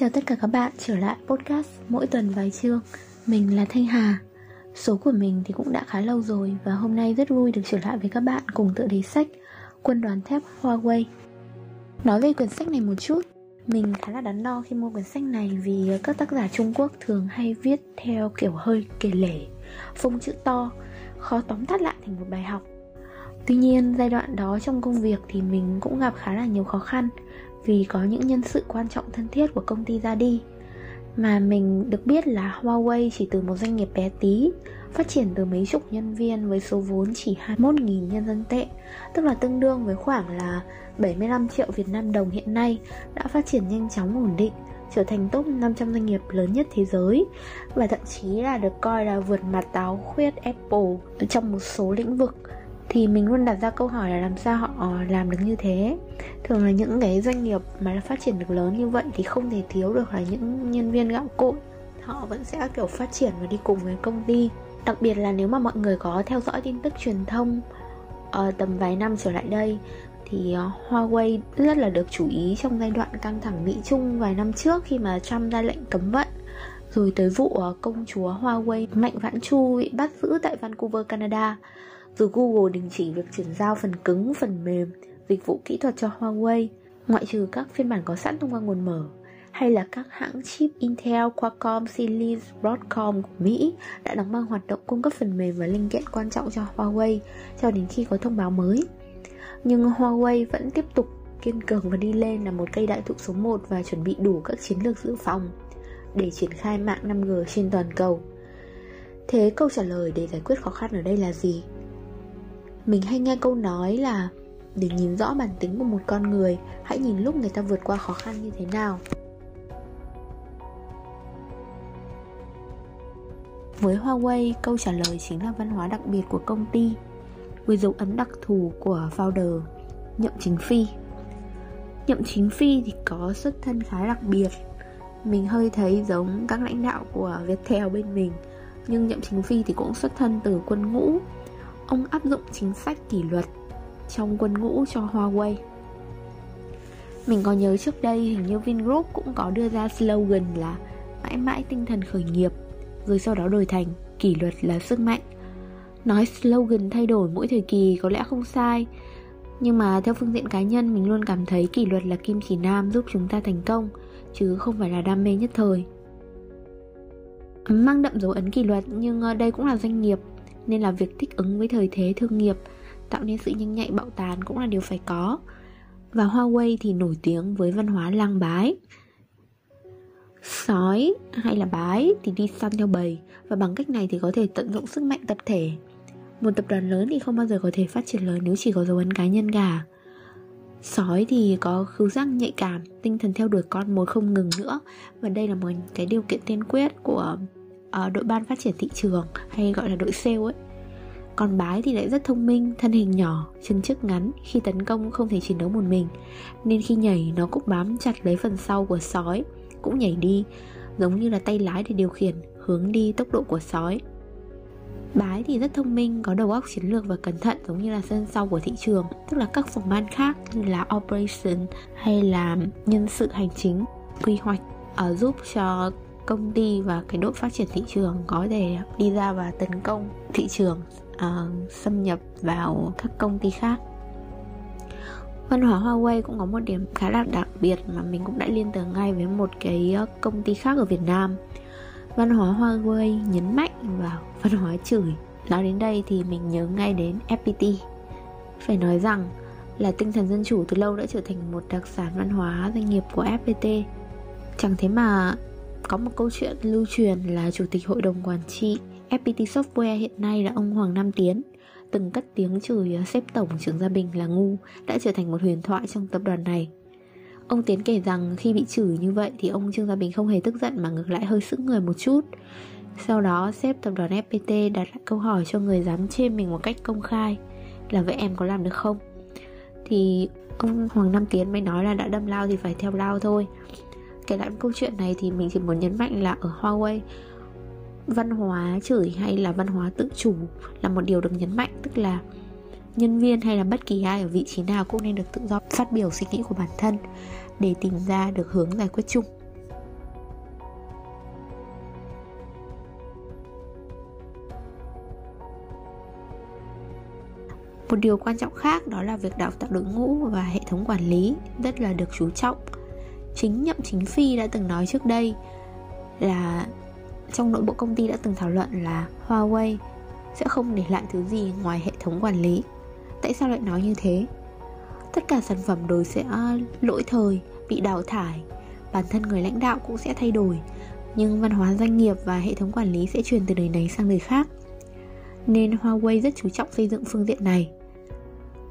chào tất cả các bạn trở lại podcast mỗi tuần vài chương. Mình là Thanh Hà. Số của mình thì cũng đã khá lâu rồi Và hôm nay rất vui được trở lại với các bạn cùng tựa đề sách Quân đoàn thép Huawei. Nói về quyển sách này một chút, Mình khá là đắn đo khi mua quyển sách này Vì các tác giả Trung Quốc thường hay viết theo kiểu hơi kể lể, Phông chữ to, Khó tóm tắt lại thành một bài học. Tuy nhiên, giai đoạn đó trong công việc thì mình cũng gặp khá là nhiều khó khăn vì có những nhân sự quan trọng thân thiết của công ty ra đi. Mà mình được biết là Huawei chỉ từ một doanh nghiệp bé tí, phát triển từ mấy chục nhân viên với số vốn chỉ 21.000 nhân dân tệ, tức là tương đương với khoảng là 75 triệu Việt Nam đồng hiện nay, đã phát triển nhanh chóng ổn định, trở thành top 500 doanh nghiệp lớn nhất thế giới, và thậm chí là được coi là vượt mặt táo khuyết Apple trong một số lĩnh vực thì mình luôn đặt ra câu hỏi là làm sao họ làm được như thế. Thường là những cái doanh nghiệp mà phát triển được lớn như vậy thì không thể thiếu được là những nhân viên gạo cội. Họ vẫn sẽ kiểu phát triển và đi cùng với công ty. Đặc biệt là nếu mà mọi người có theo dõi tin tức truyền thông uh, tầm vài năm trở lại đây thì uh, Huawei rất là được chú ý trong giai đoạn căng thẳng Mỹ Trung vài năm trước khi mà Trump ra lệnh cấm vận. Rồi tới vụ uh, công chúa Huawei Mạnh Vãn Chu bị bắt giữ tại Vancouver, Canada dù Google đình chỉ việc chuyển giao phần cứng, phần mềm, dịch vụ kỹ thuật cho Huawei, ngoại trừ các phiên bản có sẵn thông qua nguồn mở, hay là các hãng chip Intel, Qualcomm, Silicon, Broadcom của Mỹ đã đóng băng hoạt động cung cấp phần mềm và linh kiện quan trọng cho Huawei cho đến khi có thông báo mới. Nhưng Huawei vẫn tiếp tục kiên cường và đi lên là một cây đại thụ số 1 và chuẩn bị đủ các chiến lược dự phòng để triển khai mạng 5G trên toàn cầu. Thế câu trả lời để giải quyết khó khăn ở đây là gì? Mình hay nghe câu nói là để nhìn rõ bản tính của một con người, hãy nhìn lúc người ta vượt qua khó khăn như thế nào. Với huawei, câu trả lời chính là văn hóa đặc biệt của công ty, với dấu ấn đặc thù của founder, nhậm chính phi. Nhậm chính phi thì có xuất thân khá đặc biệt. Mình hơi thấy giống các lãnh đạo của viettel bên mình, nhưng nhậm chính phi thì cũng xuất thân từ quân ngũ ông áp dụng chính sách kỷ luật trong quân ngũ cho Huawei. Mình có nhớ trước đây hình như Vingroup cũng có đưa ra slogan là mãi mãi tinh thần khởi nghiệp, rồi sau đó đổi thành kỷ luật là sức mạnh. Nói slogan thay đổi mỗi thời kỳ có lẽ không sai, nhưng mà theo phương diện cá nhân mình luôn cảm thấy kỷ luật là kim chỉ nam giúp chúng ta thành công, chứ không phải là đam mê nhất thời. Mang đậm dấu ấn kỷ luật nhưng ờ, đây cũng là doanh nghiệp nên là việc thích ứng với thời thế thương nghiệp, tạo nên sự nhanh nhạy bạo tàn cũng là điều phải có. Và Huawei thì nổi tiếng với văn hóa lang bái. Sói hay là bái thì đi săn theo bầy, và bằng cách này thì có thể tận dụng sức mạnh tập thể. Một tập đoàn lớn thì không bao giờ có thể phát triển lớn nếu chỉ có dấu ấn cá nhân cả. Sói thì có khứu giác nhạy cảm, tinh thần theo đuổi con mồi không ngừng nữa, và đây là một cái điều kiện tiên quyết của uh, đội ban phát triển thị trường hay gọi là đội sale ấy. Còn bái thì lại rất thông minh thân hình nhỏ chân trước ngắn khi tấn công không thể chiến đấu một mình. Nên khi nhảy nó cũng bám chặt lấy phần sau của sói cũng nhảy đi giống như là tay lái để điều khiển hướng đi tốc độ của sói. Bái thì rất thông minh, có đầu óc chiến lược và cẩn thận giống như là sân sau của thị trường Tức là các phòng ban khác như là operation hay là nhân sự hành chính, quy hoạch ở giúp cho công ty và cái đội phát triển thị trường có thể đi ra và tấn công thị trường uh, xâm nhập vào các công ty khác. Văn hóa Huawei cũng có một điểm khá là đặc biệt mà mình cũng đã liên tưởng ngay với một cái ờ, công ty khác ở Việt Nam. Văn hóa Huawei nhấn mạnh vào văn hóa chửi. Nói đến đây thì mình nhớ ngay đến FPT phải nói rằng là tinh thần dân chủ từ lâu đã trở thành một đặc sản văn hóa doanh nghiệp của FPT chẳng thế mà có một câu chuyện lưu truyền là chủ tịch hội đồng quản trị FPT Software hiện nay là ông Hoàng Nam Tiến, từng cất tiếng chửi ờ, xếp tổng trưởng Gia Bình là ngu, đã trở thành một huyền thoại trong tập đoàn này. Ông Tiến kể rằng khi bị chửi như vậy thì ông Trương Gia Bình không hề tức giận mà ngược lại hơi sững người một chút. Sau đó, sếp tập đoàn FPT đặt lại câu hỏi cho người dám chê mình một cách công khai là vậy em có làm được không? Thì ông Hoàng Nam Tiến mới nói là đã đâm lao thì phải theo lao thôi kể lại câu chuyện này thì mình chỉ muốn nhấn mạnh là ở Huawei, văn hóa chửi hay là văn hóa tự chủ là một điều được nhấn mạnh, tức là nhân viên hay là bất kỳ ai ở vị trí nào cũng nên được tự do phát biểu suy nghĩ của bản thân để tìm ra được hướng giải quyết chung. Một điều quan trọng khác đó là việc đào tạo đội ngũ và hệ thống quản lý rất là được chú trọng chính nhậm chính phi đã từng nói trước đây là trong nội bộ công ty đã từng thảo luận là Huawei sẽ không để lại thứ gì ngoài hệ thống quản lý. Tại sao lại nói như thế? Tất cả sản phẩm đều sẽ lỗi thời, bị đào thải, bản thân người lãnh đạo cũng sẽ thay đổi, nhưng văn hóa doanh nghiệp và hệ thống quản lý sẽ truyền từ đời này sang đời khác. Nên Huawei rất chú trọng xây dựng phương diện này.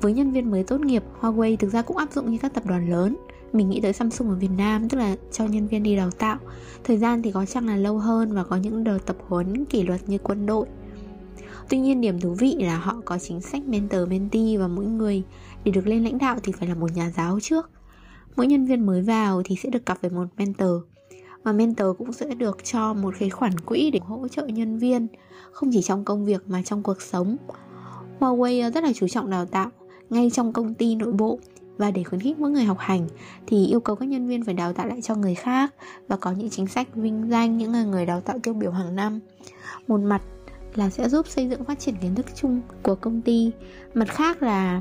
Với nhân viên mới tốt nghiệp, Huawei thực ra cũng áp dụng như các tập đoàn lớn mình nghĩ tới Samsung ở Việt Nam, tức là cho nhân viên đi đào tạo thời gian thì có chắc là lâu hơn và có những đợt tập huấn kỷ luật như quân đội Tuy nhiên điểm thú vị là họ có chính sách mentor, mentee và mỗi người để được lên lãnh đạo thì phải là một nhà giáo trước. Mỗi nhân viên mới vào thì sẽ được cặp với một mentor, và mentor cũng sẽ được cho một cái khoản quỹ để hỗ trợ nhân viên, không chỉ trong công việc mà trong cuộc sống. Huawei rất là chú trọng đào tạo, ngay trong công ty nội bộ và để khuyến khích mỗi người học hành, thì yêu cầu các nhân viên phải đào tạo lại cho người khác và có những chính sách vinh danh những người người đào tạo tiêu biểu hàng năm. Một mặt là sẽ giúp xây dựng phát triển kiến thức chung của công ty. Mặt khác là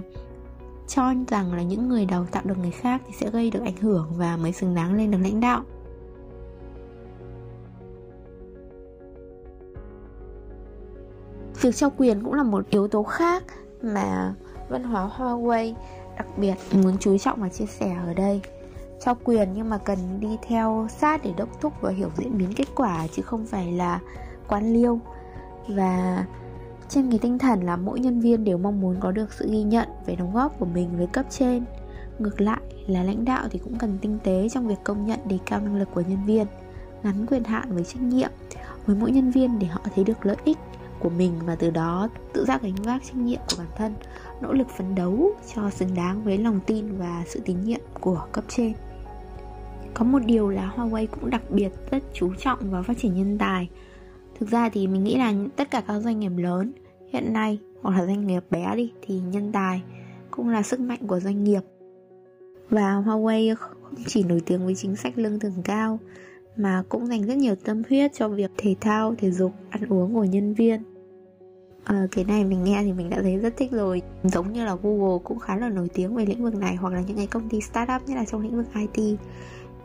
cho rằng là những người đào tạo được người khác thì sẽ gây được ảnh hưởng và mới xứng đáng lên được lãnh đạo. Việc trao quyền cũng là một yếu tố khác mà văn hóa Huawei đặc biệt muốn chú trọng và chia sẻ ở đây. Cho quyền nhưng mà cần đi theo sát để đốc thúc và hiểu diễn biến kết quả, chứ không phải là quan liêu. Và trên cái tinh thần là mỗi nhân viên đều mong muốn có được sự ghi nhận về đóng góp của mình với cấp trên. Ngược lại là lãnh đạo thì cũng cần tinh tế trong việc công nhận đề cao năng lực của nhân viên, ngắn quyền hạn với trách nhiệm với mỗi nhân viên để họ thấy được lợi ích của mình và từ đó tự giác gánh vác trách nhiệm của bản thân nỗ lực phấn đấu cho xứng đáng với lòng tin và sự tín nhiệm của cấp trên. Có một điều là Huawei cũng đặc biệt rất chú trọng vào phát triển nhân tài. Thực ra thì mình nghĩ là tất cả các doanh nghiệp lớn hiện nay hoặc là doanh nghiệp bé đi thì nhân tài cũng là sức mạnh của doanh nghiệp. Và Huawei không chỉ nổi tiếng với chính sách lương thưởng cao mà cũng dành rất nhiều tâm huyết cho việc thể thao, thể dục, ăn uống của nhân viên à, cái này mình nghe thì mình đã thấy rất thích rồi. Giống như là Google cũng khá là nổi tiếng về lĩnh vực này hoặc là những cái công ty startup nhất là trong lĩnh vực IT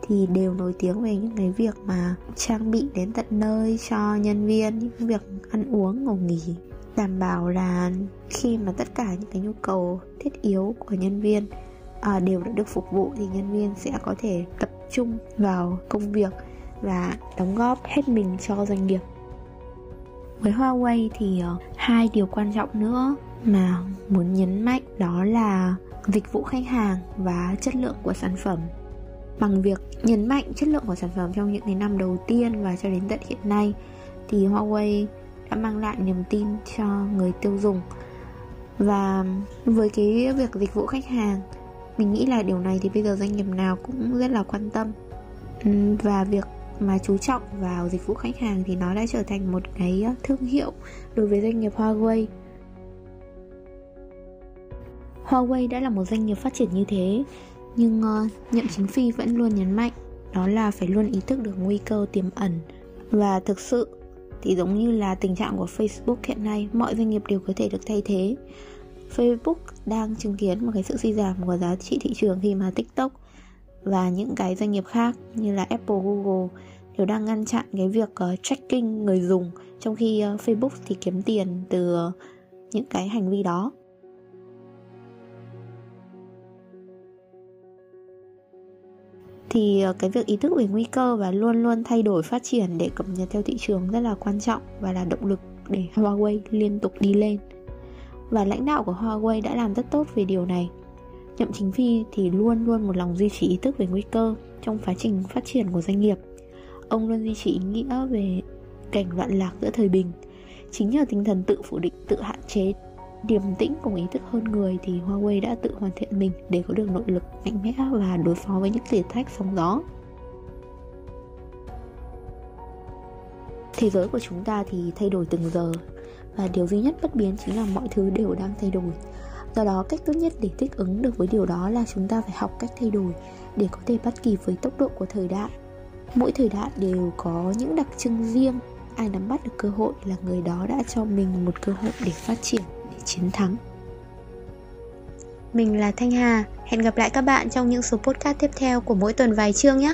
thì đều nổi tiếng về những cái việc mà trang bị đến tận nơi cho nhân viên những việc ăn uống ngủ nghỉ. Đảm bảo là khi mà tất cả những cái nhu cầu thiết yếu của nhân viên à, đều đã được phục vụ thì nhân viên sẽ có thể tập trung vào công việc và đóng góp hết mình cho doanh nghiệp với Huawei thì ờ, hai điều quan trọng nữa mà muốn nhấn mạnh đó là dịch vụ khách hàng và chất lượng của sản phẩm. Bằng việc nhấn mạnh chất lượng của sản phẩm trong những cái năm đầu tiên và cho đến tận hiện nay, thì Huawei đã mang lại niềm tin cho người tiêu dùng. Và với cái việc dịch vụ khách hàng, mình nghĩ là điều này thì bây giờ doanh nghiệp nào cũng rất là quan tâm. Và việc mà chú trọng vào dịch vụ khách hàng thì nó đã trở thành một cái thương hiệu đối với doanh nghiệp Huawei. Huawei đã là một doanh nghiệp phát triển như thế, nhưng uh, nhậm chính phi vẫn luôn nhấn mạnh đó là phải luôn ý thức được nguy cơ tiềm ẩn và thực sự thì giống như là tình trạng của Facebook hiện nay, mọi doanh nghiệp đều có thể được thay thế. Facebook đang chứng kiến một cái sự suy giảm của giá trị thị trường khi mà TikTok và những cái doanh nghiệp khác như là Apple, Google đều đang ngăn chặn cái việc uh, tracking người dùng trong khi uh, Facebook thì kiếm tiền từ uh, những cái hành vi đó. thì ờ, cái việc ý thức về nguy cơ và luôn luôn thay đổi phát triển để cập nhật theo thị trường rất là quan trọng và là động lực để Huawei liên tục đi lên. Và lãnh đạo của Huawei đã làm rất tốt về điều này. Nhậm Chính Phi thì luôn luôn một lòng duy trì ý thức về nguy cơ trong quá trình phát triển của doanh nghiệp. Ông luôn duy trì ý nghĩa về cảnh loạn lạc giữa thời bình. Chính nhờ tinh thần tự phủ định, tự hạn chế, điềm tĩnh cùng ý thức hơn người thì Huawei đã tự hoàn thiện mình để có được nội lực mạnh mẽ và đối phó với những thử thách sóng gió. Thế giới của chúng ta thì thay đổi từng giờ và điều duy nhất bất biến chính là mọi thứ đều đang thay đổi do đó, cách tốt nhất để thích ứng được với điều đó là chúng ta phải học cách thay đổi để có thể bắt kịp với tốc độ của thời đại mỗi thời đại đều có những đặc trưng riêng ai nắm bắt được cơ hội là người đó đã cho mình một cơ hội để phát triển, để chiến thắng Mình là Thanh Hà. Hẹn gặp lại các bạn trong những số podcast tiếp theo của mỗi tuần vài chương nhé.